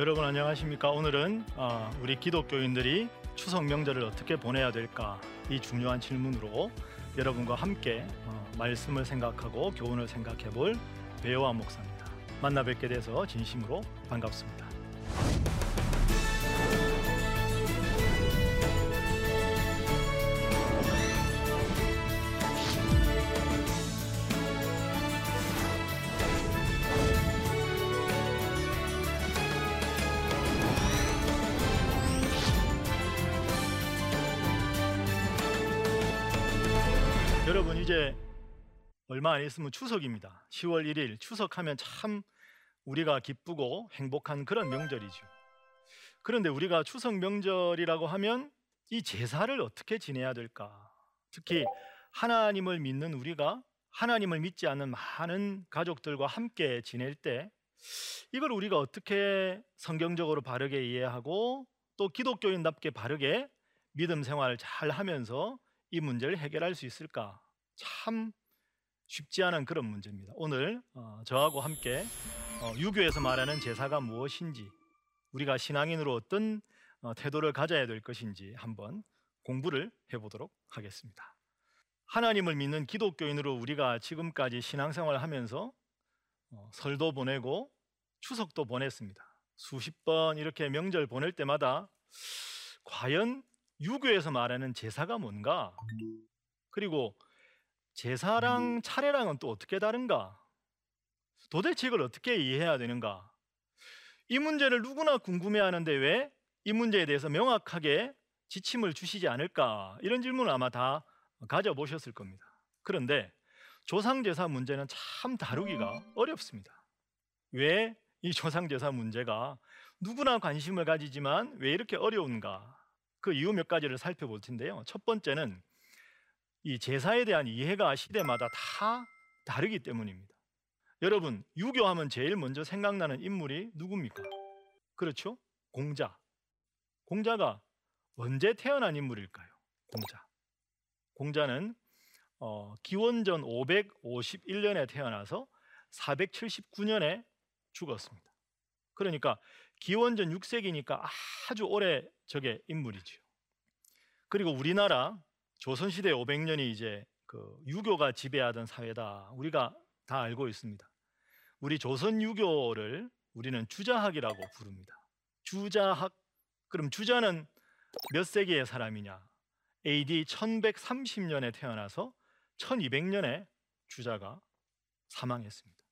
여러분 안녕하십니까? 오늘은 어, 우리 기독교인들이 추석 명절을 어떻게 보내야 될까 이 중요한 질문으로 여러분과 함께 어, 말씀을 생각하고 교훈을 생각해 볼 배우와 목사입니다. 만나 뵙게 돼서 진심으로 반갑습니다. 이제 얼마 안 있으면 추석입니다. 10월 1일 추석하면 참 우리가 기쁘고 행복한 그런 명절이죠. 그런데 우리가 추석 명절이라고 하면 이 제사를 어떻게 지내야 될까? 특히 하나님을 믿는 우리가 하나님을 믿지 않는 많은 가족들과 함께 지낼 때 이걸 우리가 어떻게 성경적으로 바르게 이해하고 또 기독교인답게 바르게 믿음 생활을 잘 하면서 이 문제를 해결할 수 있을까? 참 쉽지 않은 그런 문제입니다. 오늘 어, 저하고 함께 어, 유교에서 말하는 제사가 무엇인지 우리가 신앙인으로 어떤 어, 태도를 가져야 될 것인지 한번 공부를 해보도록 하겠습니다. 하나님을 믿는 기독교인으로 우리가 지금까지 신앙생활을 하면서 어, 설도 보내고 추석도 보냈습니다. 수십 번 이렇게 명절 보낼 때마다 과연 유교에서 말하는 제사가 뭔가? 그리고 제사랑 차례랑은 또 어떻게 다른가? 도대체 이걸 어떻게 이해해야 되는가? 이 문제를 누구나 궁금해하는데 왜 이 문제에 대해서 명확하게 지침을 주시지 않을까? 이런 질문을 아마 다 가져보셨을 겁니다. 그런데 조상제사 문제는 참 다루기가 어렵습니다. 왜 이 조상제사 문제가 누구나 관심을 가지지만 왜 이렇게 어려운가? 그 이유 몇 가지를 살펴볼 텐데요. 첫 번째는 이 제사에 대한 이해가 시대마다 다 다르기 때문입니다. 여러분, 유교하면 제일 먼저 생각나는 인물이 누굽니까? 그렇죠? 공자. 공자가 언제 태어난 인물일까요? 공자. 공자는 어, 기원전 551년에 태어나서 479년에 죽었습니다. 그러니까 기원전 6세기니까 아주 오래 적의 인물이죠. 그리고 우리나라 조선시대 500년이 이제 그 유교가 지배하던 사회다. 우리가 다 알고 있습니다. 우리 조선 유교를 우리는 주자학이라고 부릅니다. 주자학. 그럼 주자는 몇 세기의 사람이냐? AD 1130년에 태어나서 1200년에 주자가 사망했습니다.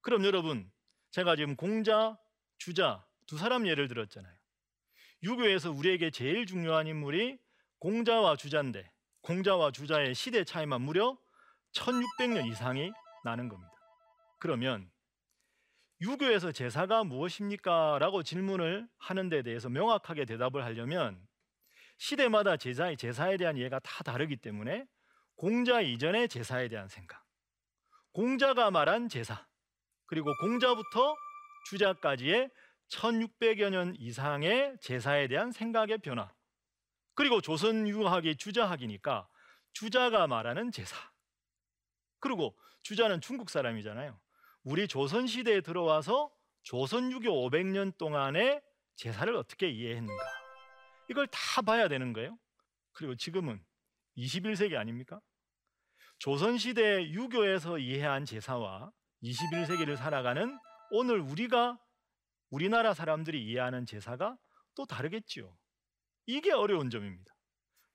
그럼 여러분, 제가 지금 공자, 주자 두 사람 예를 들었잖아요. 유교에서 우리에게 제일 중요한 인물이 공자와 주자인데 공자와 주자의 시대 차이만 무려 1600년 이상이 나는 겁니다. 그러면 유교에서 제사가 무엇입니까? 라고 질문을 하는 데 대해서 명확하게 대답을 하려면 시대마다 제사의 제사에 대한 이해가 다 다르기 때문에 공자 이전의 제사에 대한 생각, 공자가 말한 제사, 그리고 공자부터 주자까지의 1600여 년 이상의 제사에 대한 생각의 변화. 그리고 조선 유학이 주자학이니까 주자가 말하는 제사. 그리고 주자는 중국 사람이잖아요. 우리 조선 시대에 들어와서 조선 유교 500년 동안의 제사를 어떻게 이해했는가? 이걸 다 봐야 되는 거예요. 그리고 지금은 21세기 아닙니까? 조선 시대 유교에서 이해한 제사와 21세기를 살아가는 오늘 우리가 우리나라 사람들이 이해하는 제사가 또 다르겠지요. 이게 어려운 점입니다.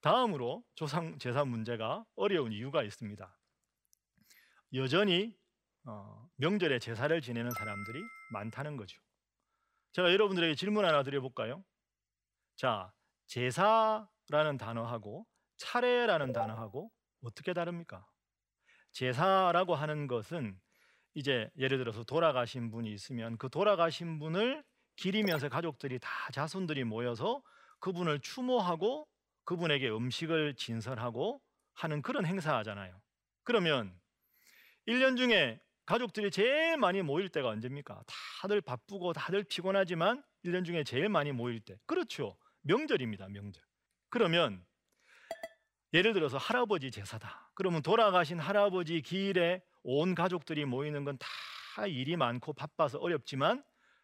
다음으로 조상 제사 문제가 어려운 이유가 있습니다. 여전히 어, 명절에 제사를 지내는 사람들이 많다는 거죠. 제가 여러분들에게 질문 하나 드려볼까요? 자, 제사라는 단어하고 차례라는 단어하고 어떻게 다릅니까? 제사라고 하는 것은 이제 예를 들어서 돌아가신 분이 있으면 그 돌아가신 분을 기리면서 가족들이 다 자손들이 모여서 그분을 추모하고 그분에게 음식을 진설하고 하는 그런 행사하잖아요. 그러면 1년 중에 가족들이 제일 많이 모일 때가 언제입니까? 다들 바쁘고 다들 피곤하지만 1년 중에 제일 많이 모일 때. 그렇죠. 명절입니다. 명절. 그러면 예를 들어서 할아버지 제사다. 그러면 돌아가신 할아버지 기일에 온 가족들이 모이는 건 다 일이 많고 바빠서 어렵지만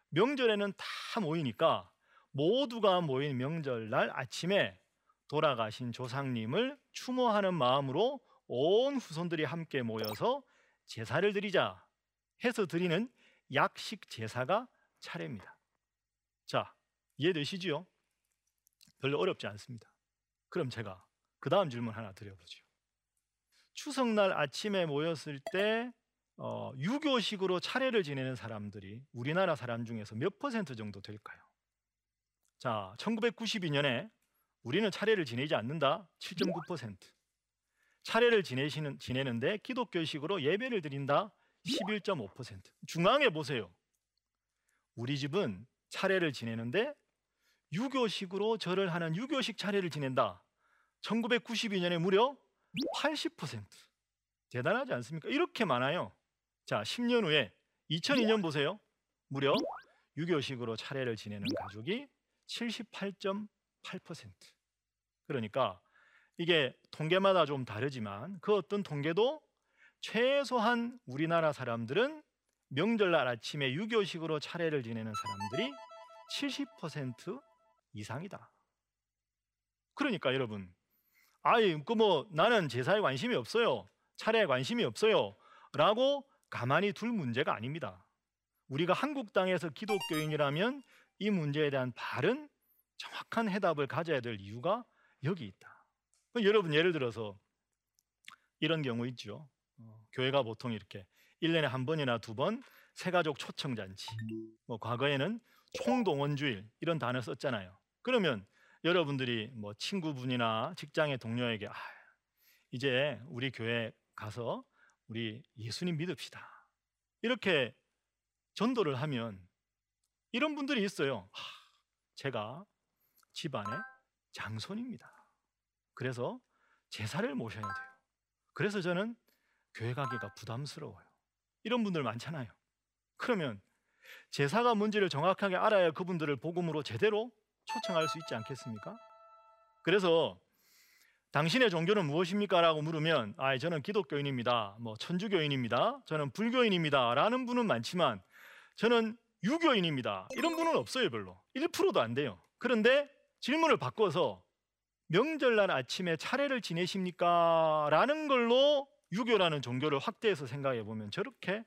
명절에는 다 모이니까 모두가 모인 명절날 아침에 돌아가신 조상님을 추모하는 마음으로 온 후손들이 함께 모여서 제사를 드리자 해서 드리는 약식 제사가 차례입니다. 자, 이해되시지요? 별로 어렵지 않습니다. 그럼 제가 그 다음 질문 하나 드려보죠. 추석날 아침에 모였을 때 어, 유교식으로 차례를 지내는 사람들이 우리나라 사람 중에서 몇 퍼센트 정도 될까요? 자, 1992년에 우리는 차례를 지내지 않는다. 7.9%. 차례를 지내시는 지내는데 기독교식으로 예배를 드린다. 11.5%. 중앙에 보세요. 우리 집은 차례를 지내는데 유교식으로 절을 하는 유교식 차례를 지낸다. 1992년에 무려 80%. 대단하지 않습니까? 이렇게 많아요. 자, 10년 후에 2002년 보세요. 무려 유교식으로 차례를 지내는 가족이 78.8%. 그러니까 이게 통계마다 좀 다르지만 그 어떤 통계도 최소한 우리나라 사람들은 명절날 아침에 유교식으로 차례를 지내는 사람들이 70% 이상이다. 그러니까 여러분, 아이 그 뭐 나는 제사에 관심이 없어요. 차례에 관심이 없어요. 라고 가만히 둘 문제가 아닙니다. 우리가 한국 땅에서 기독교인이라면 이 문제에 대한 바른 정확한 해답을 가져야 될 이유가 여기 있다. 여러분 예를 들어서 이런 경우 있죠. 어, 교회가 보통 이렇게 1년에 한 번이나 두번 새가족 초청 잔치. 뭐 과거에는 총동원주일 이런 단어 썼잖아요. 그러면 여러분들이 뭐 친구분이나 직장의 동료에게 아, 이제 우리 교회 가서 우리 예수님 믿읍시다. 이렇게 전도를 하면 이런 분들이 있어요. 하, 제가 집안의 장손입니다. 그래서 제사를 모셔야 돼요. 그래서 저는 교회 가기가 부담스러워요. 이런 분들 많잖아요. 그러면 제사가 뭔지를 정확하게 알아야 그분들을 복음으로 제대로 초청할 수 있지 않겠습니까? 그래서 당신의 종교는 무엇입니까? 라고 물으면 아, 저는 기독교인입니다. 뭐 천주교인입니다. 저는 불교인입니다. 라는 분은 많지만 저는 유교인입니다. 이런 분은 없어요, 별로. 1%도 안 돼요. 그런데 질문을 바꿔서 명절날 아침에 차례를 지내십니까? 라는 걸로 유교라는 종교를 확대해서 생각해 보면 저렇게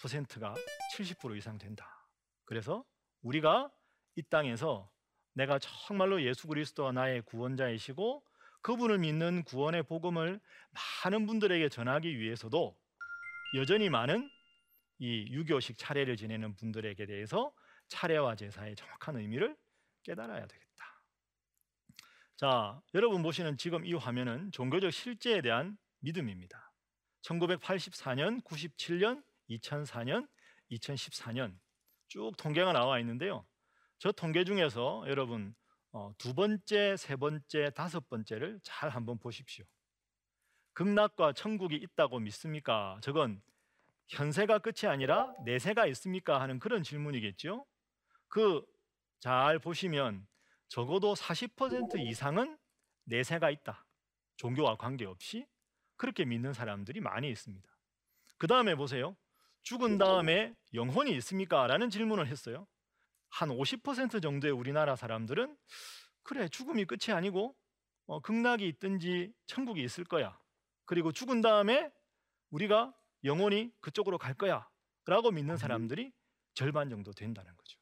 퍼센트가 70% 이상 된다. 그래서 우리가 이 땅에서 내가 정말로 예수 그리스도가 나의 구원자이시고 그분을 믿는 구원의 복음을 많은 분들에게 전하기 위해서도 여전히 많은 이 유교식 차례를 지내는 분들에게 대해서 차례와 제사의 정확한 의미를 깨달아야 되겠다. 자, 여러분 보시는 지금 이 화면은 종교적 실제에 대한 믿음입니다. 1984년, 97년, 2004년, 2014년 쭉 통계가 나와 있는데요. 저 통계 중에서 여러분 어, 두 번째, 세 번째, 다섯 번째를 잘 한번 보십시오. 극락과 천국이 있다고 믿습니까? 저건 현세가 끝이 아니라 내세가 있습니까? 하는 그런 질문이겠죠. 그 잘 보시면 적어도 40% 이상은 내세가 있다. 종교와 관계없이 그렇게 믿는 사람들이 많이 있습니다. 그 다음에 보세요. 죽은 다음에 영혼이 있습니까? 라는 질문을 했어요. 한 50% 정도의 우리나라 사람들은 그래 죽음이 끝이 아니고 어, 극락이 있든지 천국이 있을 거야. 그리고 죽은 다음에 우리가 영혼이 그쪽으로 갈 거야. 라고 믿는 사람들이 절반 정도 된다는 거죠.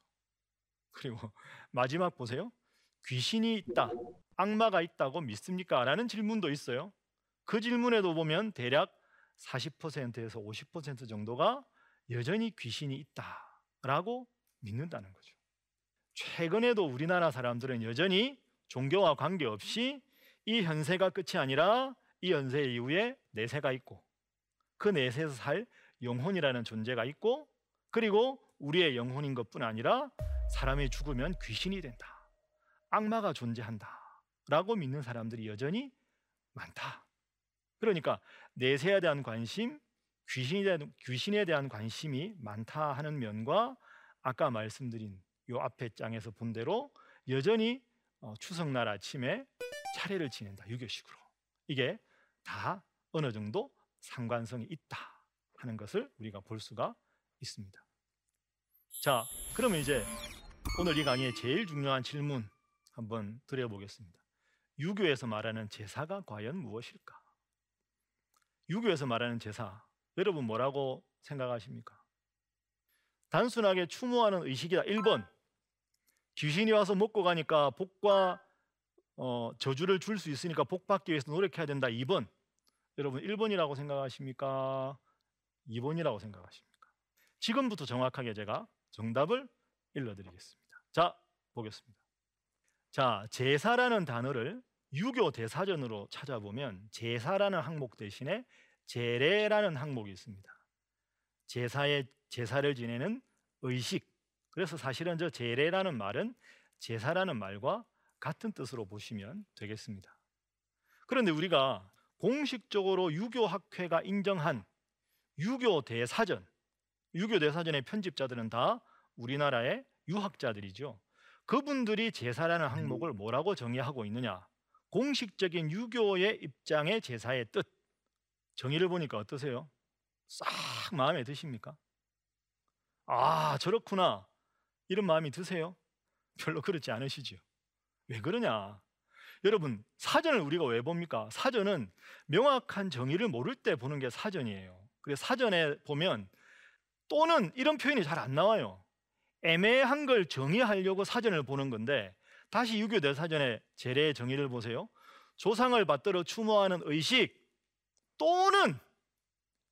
그리고 마지막 보세요. 귀신이 있다, 악마가 있다고 믿습니까? 라는 질문도 있어요. 그 질문에도 보면 대략 40%에서 50% 정도가 여전히 귀신이 있다라고 믿는다는 거죠. 최근에도 우리나라 사람들은 여전히 종교와 관계없이 이 현세가 끝이 아니라 이 현세 이후에 내세가 있고 그 내세에서 살 영혼이라는 존재가 있고 그리고 우리의 영혼인 것뿐 아니라 사람이 죽으면 귀신이 된다. 악마가 존재한다 라고 믿는 사람들이 여전히 많다. 그러니까 내세에 대한 관심, 귀신에 대한, 귀신에 대한 관심이 많다 하는 면과 아까 말씀드린 요 앞에 장에서 본 대로 여전히 어, 추석날 아침에 차례를 지낸다 유교식으로 이게 다 어느 정도 상관성이 있다 하는 것을 우리가 볼 수가 있습니다. 자, 그러면 이제 오늘 이 강의의 제일 중요한 질문 한번 드려보겠습니다. 유교에서 말하는 제사가 과연 무엇일까? 유교에서 말하는 제사, 여러분 뭐라고 생각하십니까? 단순하게 추모하는 의식이다. 1번. 귀신이 와서 먹고 가니까 복과 어, 저주를 줄 수 있으니까 복 받기 위해서 노력해야 된다. 2번. 여러분 1번이라고 생각하십니까? 2번이라고 생각하십니까? 지금부터 정확하게 제가 정답을 일러드리겠습니다. 자, 보겠습니다. 자, 제사라는 단어를 유교 대사전으로 찾아보면 제사라는 항목 대신에 제례라는 항목이 있습니다. 제사의 제사를 지내는 의식. 그래서 사실은 저 제례라는 말은 제사라는 말과 같은 뜻으로 보시면 되겠습니다. 그런데 우리가 공식적으로 유교 학회가 인정한 유교 대사전, 유교 대사전의 편집자들은 다 우리나라의 유학자들이죠. 그분들이 제사라는 항목을 뭐라고 정의하고 있느냐? 공식적인 유교의 입장의 제사의 뜻 정의를 보니까 어떠세요? 싹 마음에 드십니까? 아 저렇구나 이런 마음이 드세요? 별로 그렇지 않으시죠? 왜 그러냐? 여러분 사전을 우리가 왜 봅니까? 사전은 명확한 정의를 모를 때 보는 게 사전이에요. 그래서 사전에 보면 또는 이런 표현이 잘 안 나와요. 애매한 걸 정의하려고 사전을 보는 건데 다시 유교 대사전의 제례의 정의를 보세요. 조상을 받들어 추모하는 의식 또는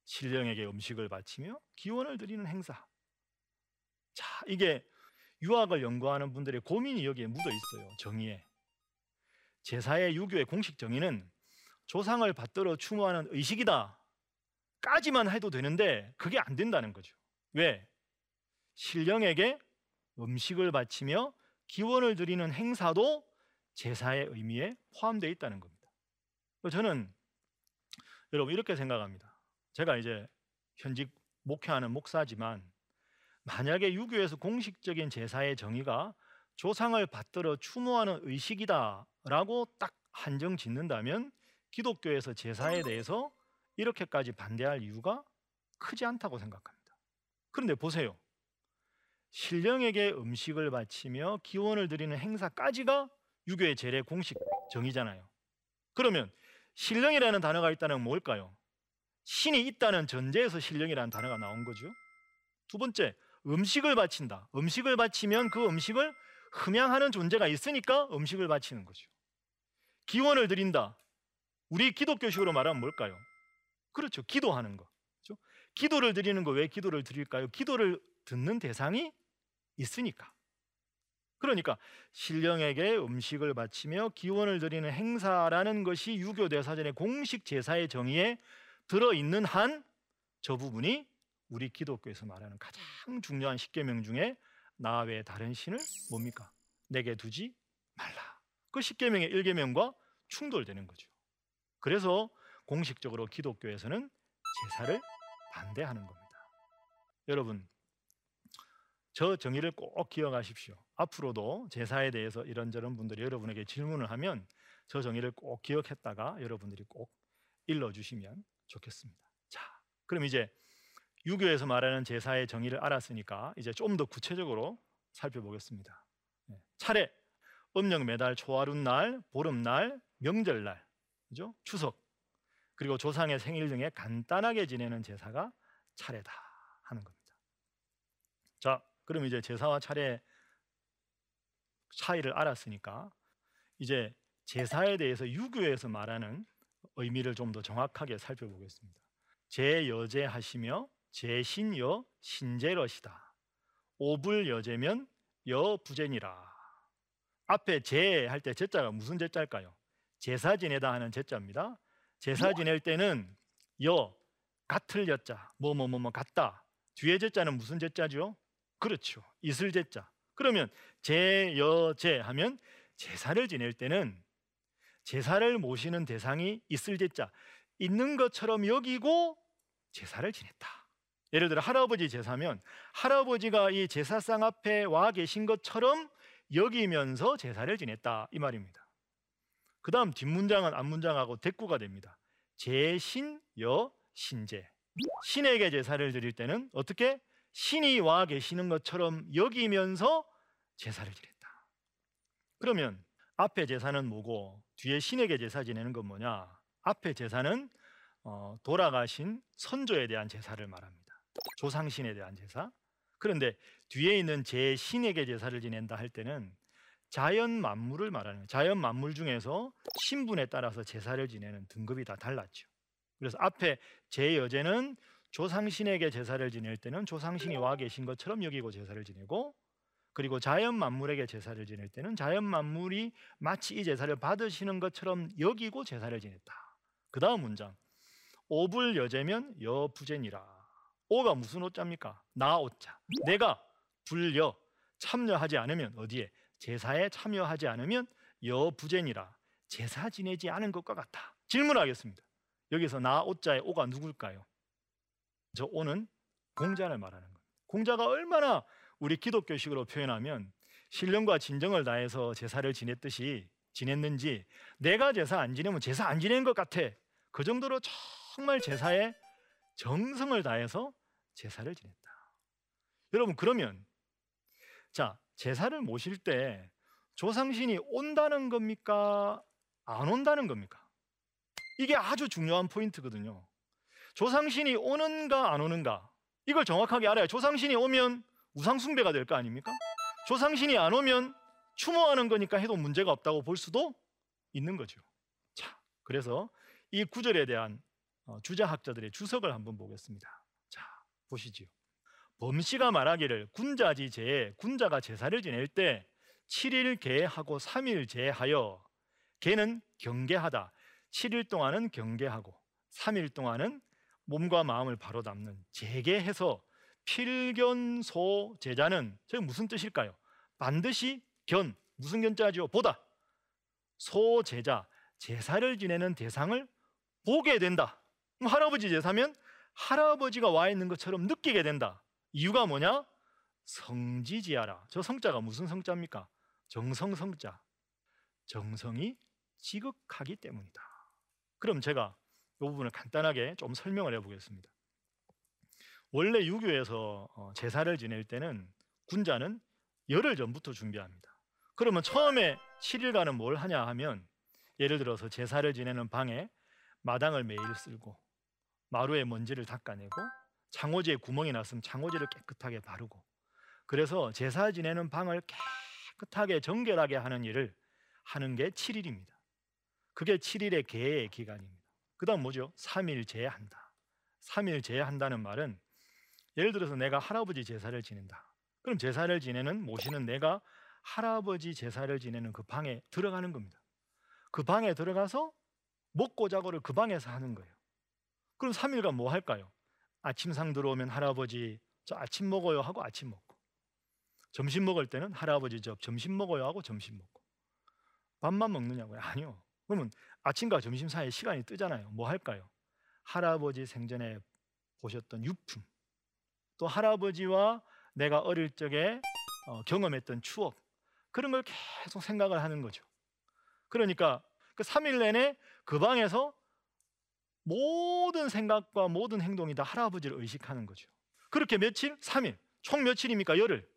신령에게 음식을 바치며 기원을 드리는 행사. 자, 이게 유학을 연구하는 분들의 고민이 여기에 묻어 있어요. 정의에. 제사의 유교의 공식 정의는 조상을 받들어 추모하는 의식이다. 까지만 해도 되는데 그게 안 된다는 거죠. 왜? 신령에게 음식을 바치며 기원을 드리는 행사도 제사의 의미에 포함되어 있다는 겁니다. 저는 여러분 이렇게 생각합니다. 제가 이제 현직 목회하는 목사지만 만약에 유교에서 공식적인 제사의 정의가 조상을 받들어 추모하는 의식이다라고 딱 한정 짓는다면 기독교에서 제사에 대해서 이렇게까지 반대할 이유가 크지 않다고 생각합니다. 그런데 보세요. 신령에게 음식을 바치며 기원을 드리는 행사까지가 유교의 제례 공식 정의잖아요. 그러면 신령이라는 단어가 있다는 건 뭘까요? 신이 있다는 전제에서 신령이라는 단어가 나온 거죠. 두 번째, 음식을 바친다. 음식을 바치면 그 음식을 흠양하는 존재가 있으니까 음식을 바치는 거죠. 기원을 드린다. 우리 기독교식으로 말하면 뭘까요? 그렇죠. 기도하는 거. 그렇죠? 기도를 드리는 거 왜 기도를 드릴까요? 기도를 듣는 대상이 있으니까. 그러니까 신령에게 음식을 바치며 기원을 드리는 행사라는 것이 유교 대사전의 공식 제사의 정의에 들어 있는 한 저 부분이 우리 기독교에서 말하는 가장 중요한 십계명 중에 나 외에 다른 신을 뭡니까? 내게 두지 말라. 그 십계명의 일계명과 충돌되는 거죠. 그래서 공식적으로 기독교에서는 제사를 반대하는 겁니다. 여러분 저 정의를 꼭 기억하십시오. 앞으로도 제사에 대해서 이런저런 분들이 여러분에게 질문을 하면 저 정의를 꼭 기억했다가 여러분들이 꼭 일러주시면 좋겠습니다. 자, 그럼 이제 유교에서 말하는 제사의 정의를 알았으니까 이제 좀 더 구체적으로 살펴보겠습니다. 네. 차례, 음력 매달 초하룻 날, 보름날, 명절날, 그죠? 추석, 그리고 조상의 생일 등에 간단하게 지내는 제사가 차례다 하는 겁니다. 자, 그럼 이제 제사와 차례 차이를 알았으니까 이제 제사에 대해서 유교에서 말하는 의미를 좀 더 정확하게 살펴보겠습니다. 제여제 하시며 제신여 신제러시다. 오불 여제면 여부제니라. 앞에 제 할 때 제자가 무슨 제자일까요? 제사 지내다 하는 제자입니다. 제사 지낼 때는 여 같을 여자 뭐 뭐 뭐 뭐 같다. 뒤에 제자는 무슨 제자죠? 그렇죠. 이슬 제자. 그러면 제여제 하면 제사를 지낼 때는 제사를 모시는 대상이 있을 제자 있는 것처럼 여기고 제사를 지냈다. 예를 들어 할아버지 제사면 할아버지가 이 제사상 앞에 와 계신 것처럼 여기면서 제사를 지냈다 이 말입니다. 그 다음 뒷문장은 앞문장하고 대꾸가 됩니다. 제신여 신제 신에게 제사를 드릴 때는 어떻게 신이 와 계시는 것처럼 여기면서 제사를 지냈다. 그러면 앞에 제사는 뭐고 뒤에 신에게 제사 지내는 건 뭐냐? 앞에 제사는 어, 돌아가신 선조에 대한 제사를 말합니다. 조상신에 대한 제사. 그런데 뒤에 있는 제 신에게 제사를 지낸다 할 때는 자연 만물을 말하는 거예요. 자연 만물 중에서 신분에 따라서 제사를 지내는 등급이 다 달랐죠. 그래서 앞에 제 여제는 조상신에게 제사를 지낼 때는 조상신이 와 계신 것처럼 여기고 제사를 지내고 그리고 자연 만물에게 제사를 지낼 때는 자연 만물이 마치 이 제사를 받으시는 것처럼 여기고 제사를 지냈다. 그 다음 문장 오불 여제면 여부제니라. 오가 무슨 오자입니까? 나 오자. 내가 불여 참여하지 않으면 어디에 제사에 참여하지 않으면 여부제니라. 제사 지내지 않은 것과 같다. 질문하겠습니다. 여기서 나 오자의 오가 누굴까요? 저 오는 공자를 말하는 겁니다. 공자가 얼마나 우리 기독교식으로 표현하면 신령과 진정을 다해서 제사를 지냈듯이 지냈는지 내가 제사 안 지내면 제사 안 지낸 것 같아. 그 정도로 정말 제사에 정성을 다해서 제사를 지냈다. 여러분 그러면 자 제사를 모실 때 조상신이 온다는 겁니까? 안 온다는 겁니까? 이게 아주 중요한 포인트거든요. 조상신이 오는가 안 오는가 이걸 정확하게 알아야 조상신이 오면 우상숭배가 될 거 아닙니까? 조상신이 안 오면 추모하는 거니까 해도 문제가 없다고 볼 수도 있는 거죠. 자, 그래서 이 구절에 대한 어, 주자학자들의 주석을 한번 보겠습니다. 자, 보시지요. 범시가 말하기를 군자지 제 군자가 제사를 지낼 때 7일 개하고 3일 제하여 개는 경계하다. 7일 동안은 경계하고 3일 동안은 몸과 마음을 바로 담는 재개해서 필견소 제자는 저 무슨 뜻일까요? 반드시 견 무슨 견자죠? 보다 소 제자 제사를 지내는 대상을 보게 된다. 할아버지 제사면 할아버지가 와 있는 것처럼 느끼게 된다. 이유가 뭐냐? 성지지하라. 저 성자가 무슨 성자입니까? 정성 성자. 정성이 지극하기 때문이다. 그럼 제가 이 부분을 간단하게 좀 설명을 해보겠습니다. 원래 유교에서 어, 제사를 지낼 때는 군자는 열흘 전부터 준비합니다. 그러면 처음에 7일간은 뭘 하냐 하면 예를 들어서 제사를 지내는 방에 마당을 매일 쓸고 마루에 먼지를 닦아내고 창호지에 구멍이 났으면 창호지를 깨끗하게 바르고 그래서 제사 지내는 방을 깨끗하게 정결하게 하는 일을 하는 게 7일입니다. 그게 7일의 개의 기간입니다. 그다음 뭐죠? 3일 제한다. 3일 제한다는 말은 예를 들어서 내가 할아버지 제사를 지낸다. 그럼 제사를 지내는 모시는 내가 할아버지 제사를 지내는 그 방에 들어가는 겁니다. 그 방에 들어가서 먹고 자고를 그 방에서 하는 거예요. 그럼 3일간 뭐 할까요? 아침상 들어오면 할아버지 저 아침 먹어요 하고 아침 먹고 점심 먹을 때는 할아버지 저 점심 먹어요 하고 점심 먹고 밥만 먹느냐고요? 아니요. 그러면 아침과 점심 사이에 시간이 뜨잖아요. 뭐 할까요? 할아버지 생전에 보셨던 유품 또 할아버지와 내가 어릴 적에 어, 경험했던 추억 그런 걸 계속 생각을 하는 거죠. 그러니까 그 3일 내내 그 방에서 모든 생각과 모든 행동이 다 할아버지를 의식하는 거죠. 그렇게 며칠? 3일. 총 며칠입니까? 열흘.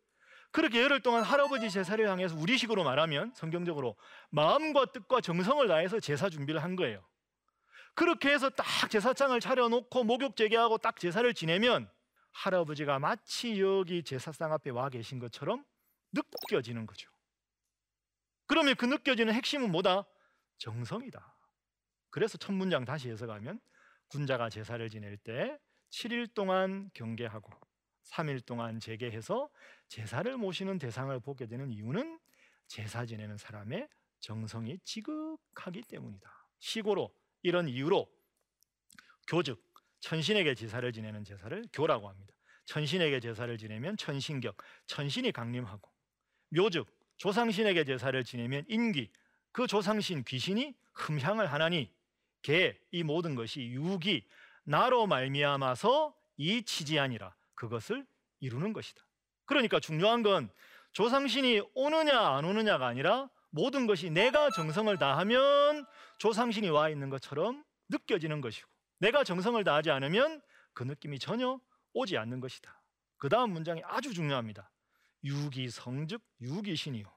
그렇게 열흘 동안 할아버지 제사를 향해서 우리식으로 말하면 성경적으로 마음과 뜻과 정성을 다해서 제사 준비를 한 거예요. 그렇게 해서 딱 제사장을 차려놓고 목욕 제기하고 딱 제사를 지내면 할아버지가 마치 여기 제사상 앞에 와 계신 것처럼 느껴지는 거죠. 그러면 그 느껴지는 핵심은 뭐다? 정성이다. 그래서 첫 문장 다시 해석하면 군자가 제사를 지낼 때 7일 동안 경계하고 3일 동안 재개해서 제사를 모시는 대상을 보게 되는 이유는 제사 지내는 사람의 정성이 지극하기 때문이다. 시고로 이런 이유로 교즉 천신에게 제사를 지내는 제사를 교라고 합니다. 천신에게 제사를 지내면 천신격, 천신이 강림하고 묘즉 조상신에게 제사를 지내면 인귀, 그 조상신 귀신이 흠향을 하나니 개 이 모든 것이 유기 나로 말미암아서 이 치지하니라 그것을 이루는 것이다. 그러니까 중요한 건 조상신이 오느냐 안 오느냐가 아니라 모든 것이 내가 정성을 다하면 조상신이 와 있는 것처럼 느껴지는 것이고 내가 정성을 다하지 않으면 그 느낌이 전혀 오지 않는 것이다. 그 다음 문장이 아주 중요합니다. 유기 성즉 유기신이요.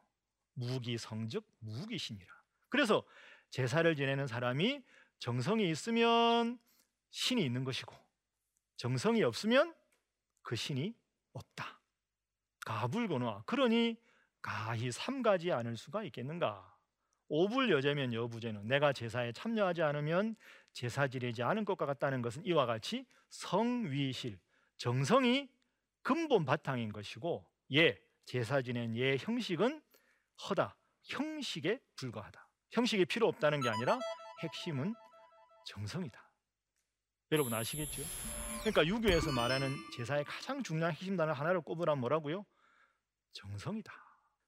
무기 성즉 무기신이라. 그래서 제사를 지내는 사람이 정성이 있으면 신이 있는 것이고 정성이 없으면 그 신이 없다. 가불고노 그러니 가히 삼가지 않을 수가 있겠는가? 오불 여제면 여부제는 내가 제사에 참여하지 않으면 제사 지내지 않은 것과 같다는 것은 이와 같이 성위실 정성이 근본 바탕인 것이고 예 제사 지낸 예 형식은 허다 형식에 불과하다 형식이 필요 없다는 게 아니라 핵심은 정성이다 여러분 아시겠죠? 그러니까 유교에서 말하는 제사의 가장 중요한 핵심 단어 하나를 꼽으라면 뭐라고요? 정성이다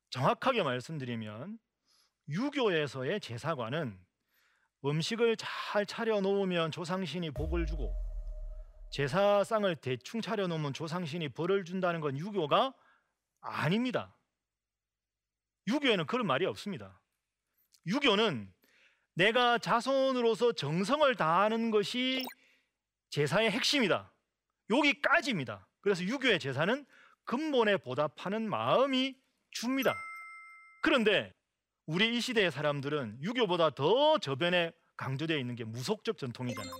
정확하게 말씀드리면 유교에서의 제사관은 음식을 잘 차려 놓으면 조상신이 복을 주고 제사상을 대충 차려 놓으면 조상신이 벌을 준다는 건 유교가 아닙니다. 유교에는 그런 말이 없습니다. 유교는 내가 자손으로서 정성을 다하는 것이 제사의 핵심이다. 여기까지입니다. 그래서 유교의 제사는 근본에 보답하는 마음이 줍니다. 그런데 우리 이 시대의 사람들은 유교보다 더 저변에 강조되어 있는 게 무속적 전통이잖아요.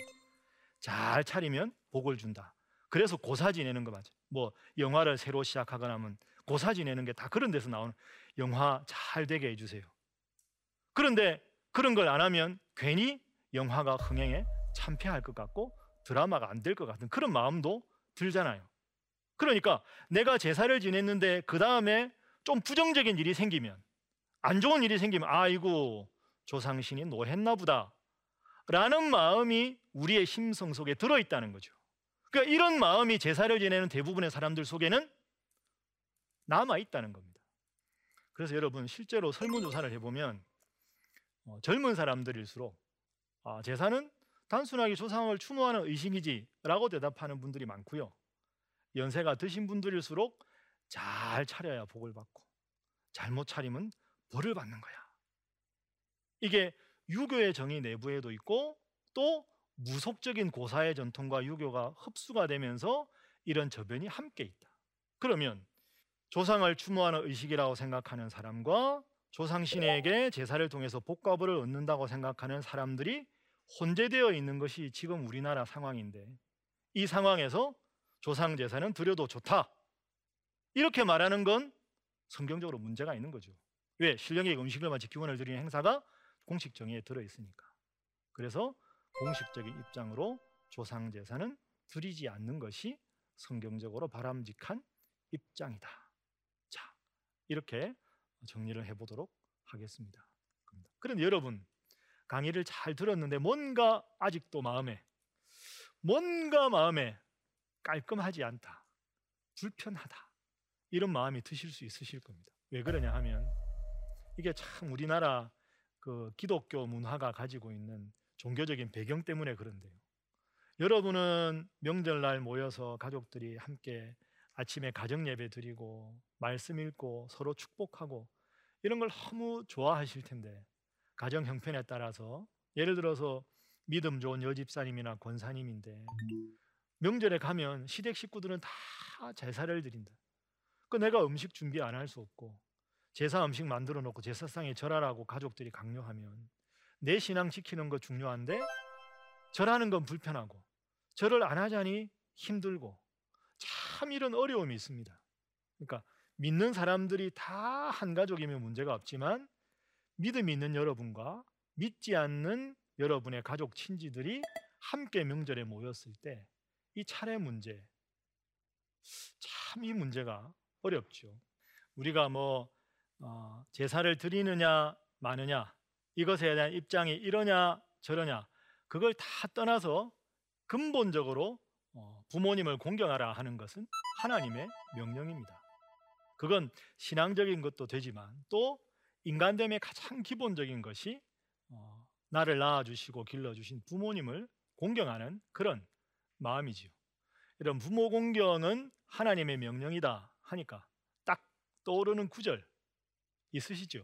잘 차리면 복을 준다. 그래서 고사 지내는 거 맞아. 뭐 영화를 새로 시작하거나 하면 고사 지내는 게 다 그런 데서 나오는 영화 잘 되게 해주세요. 그런데 그런 걸 안 하면 괜히 영화가 흥행에 참패할 것 같고 드라마가 안 될 것 같은 그런 마음도 들잖아요. 그러니까 내가 제사를 지냈는데 그 다음에 좀 부정적인 일이 생기면 안 좋은 일이 생기면 아이고 조상신이 노했나 보다 라는 마음이 우리의 심성 속에 들어있다는 거죠. 그러니까 이런 마음이 제사를 지내는 대부분의 사람들 속에는 남아 있다는 겁니다. 그래서 여러분 실제로 설문조사를 해보면 어, 젊은 사람들일수록 아, 제사는 단순하게 조상을 추모하는 의식이지라고 대답하는 분들이 많고요. 연세가 드신 분들일수록 잘 차려야 복을 받고 잘못 차리면 벌을 받는 거야. 이게 유교의 정의 내부에도 있고 또 무속적인 고사의 전통과 유교가 흡수가 되면서 이런 저변이 함께 있다. 그러면 조상을 추모하는 의식이라고 생각하는 사람과 조상신에게 제사를 통해서 복과벌을 얻는다고 생각하는 사람들이 혼재되어 있는 것이 지금 우리나라 상황인데 이 상황에서 조상 제사는 드려도 좋다. 이렇게 말하는 건 성경적으로 문제가 있는 거죠. 왜? 신령의 음식을 마치 기원을 드리는 행사가 공식 정의에 들어 있으니까. 그래서 공식적인 입장으로 조상 제사는 드리지 않는 것이 성경적으로 바람직한 입장이다. 자, 이렇게 정리를 해 보도록 하겠습니다. 그런데 여러분 강의를 잘 들었는데 뭔가 아직도 마음에 뭔가 마음에 깔끔하지 않다. 불편하다. 이런 마음이 드실 수 있으실 겁니다. 왜 그러냐 하면 이게 참 우리나라 그 기독교 문화가 가지고 있는 종교적인 배경 때문에 그런데요. 여러분은 명절날 모여서 가족들이 함께 아침에 가정 예배 드리고 말씀 읽고 서로 축복하고 이런 걸 너무 좋아하실 텐데 가정 형편에 따라서 예를 들어서 믿음 좋은 여집사님이나 권사님인데 명절에 가면 시댁 식구들은 다 제사를 드린다. 그 내가 음식 준비 안 할 수 없고 제사 음식 만들어 놓고 제사상에 절하라고 가족들이 강요하면 내 신앙 지키는 거 중요한데 절하는 건 불편하고 절을 안 하자니 힘들고 참 이런 어려움이 있습니다. 그러니까 믿는 사람들이 다 한 가족이면 문제가 없지만 믿음이 있는 여러분과 믿지 않는 여러분의 가족 친지들이 함께 명절에 모였을 때 이 차례 문제 참 이 문제가 어렵죠. 우리가 뭐 어, 제사를 드리느냐 마느냐 이것에 대한 입장이 이러냐 저러냐 그걸 다 떠나서 근본적으로 어, 부모님을 공경하라 하는 것은 하나님의 명령입니다. 그건 신앙적인 것도 되지만 또 인간됨의 가장 기본적인 것이 어, 나를 낳아주시고 길러주신 부모님을 공경하는 그런 마음이지요. 이런 부모 공경은 하나님의 명령이다 하니까 딱 떠오르는 구절 있으시죠?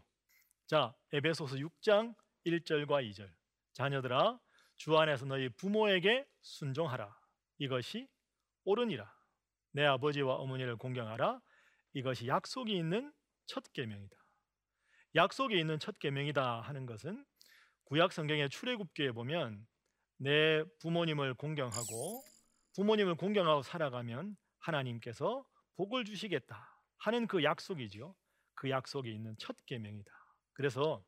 자, 에베소서 6장 1절과 2절. 자녀들아, 주 안에서 너희 부모에게 순종하라. 이것이 옳으니라. 내 아버지와 어머니를 공경하라. 이것이 약속이 있는 첫 계명이다. 약속이 있는 첫 계명이다 하는 것은 구약 성경의 출애굽기에 보면 내 부모님을 공경하고 부모님을 공경하고 살아가면 하나님께서 복을 주시겠다 하는 그 약속이지요. 그 약속이 있는 첫 계명이다. 그래서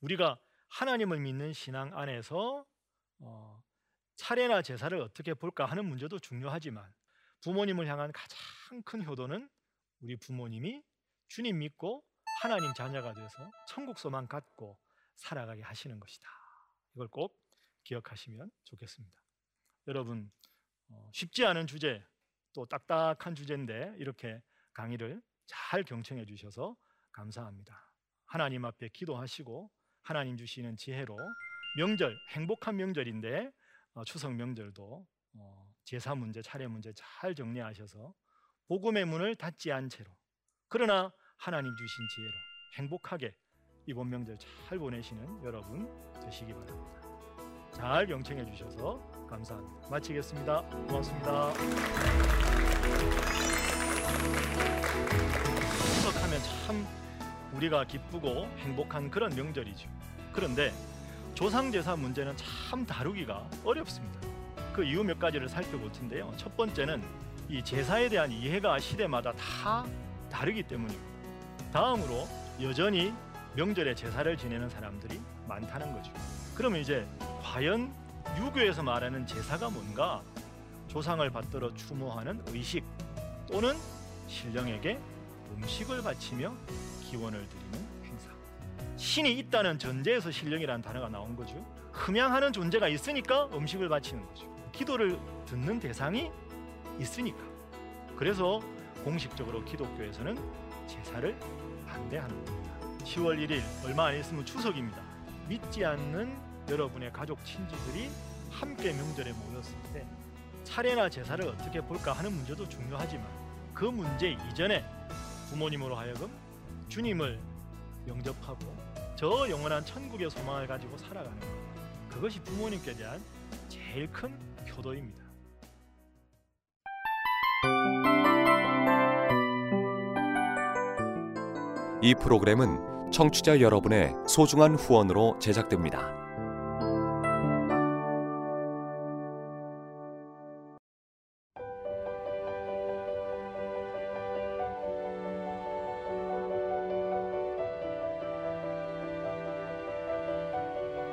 우리가 하나님을 믿는 신앙 안에서 어, 차례나 제사를 어떻게 볼까 하는 문제도 중요하지만 부모님을 향한 가장 큰 효도는 우리 부모님이 주님 믿고 하나님 자녀가 돼서 천국 소망 갖고 살아가게 하시는 것이다. 이걸 꼭 기억하시면 좋겠습니다. 여러분 어, 쉽지 않은 주제 또 딱딱한 주제인데 이렇게 강의를 잘 경청해 주셔서 감사합니다. 하나님 앞에 기도하시고 하나님 주시는 지혜로 명절 행복한 명절인데 어, 추석 명절도 어, 제사 문제 차례 문제 잘 정리하셔서 복음의 문을 닫지 않은 채로 그러나 하나님 주신 지혜로 행복하게 이번 명절 잘 보내시는 여러분 되시기 바랍니다. 잘 경청해 주셔서 감사합니다. 마치겠습니다. 고맙습니다. 추석하면 참 우리가 기쁘고 행복한 그런 명절이죠. 그런데 조상제사 문제는 참 다루기가 어렵습니다. 그 이유 몇 가지를 살펴볼 텐데요. 첫 번째는 이 제사에 대한 이해가 시대마다 다 다르기 때문입니다. 다음으로 여전히 명절에 제사를 지내는 사람들이 많다는 거죠. 그러면 이제 과연 유교에서 말하는 제사가 뭔가? 조상을 받들어 추모하는 의식 또는 신령에게 음식을 바치며 기원을 드리는. 신이 있다는 전제에서 신령이라는 단어가 나온 거죠. 흠양하는 존재가 있으니까 음식을 바치는 거죠. 기도를 듣는 대상이 있으니까. 그래서 공식적으로 기독교에서는 제사를 반대하는 겁니다. 10월 1일 얼마 안 있으면 추석입니다. 믿지 않는 여러분의 가족 친지들이 함께 명절에 모였을 때 차례나 제사를 어떻게 볼까 하는 문제도 중요하지만 그 문제 이전에 부모님으로 하여금 주님을 영접하고 저 영원한 천국의 소망을 가지고 살아가는 것 그것이 부모님께 대한 제일 큰 효도입니다. 이 프로그램은 청취자 여러분의 소중한 후원으로 제작됩니다.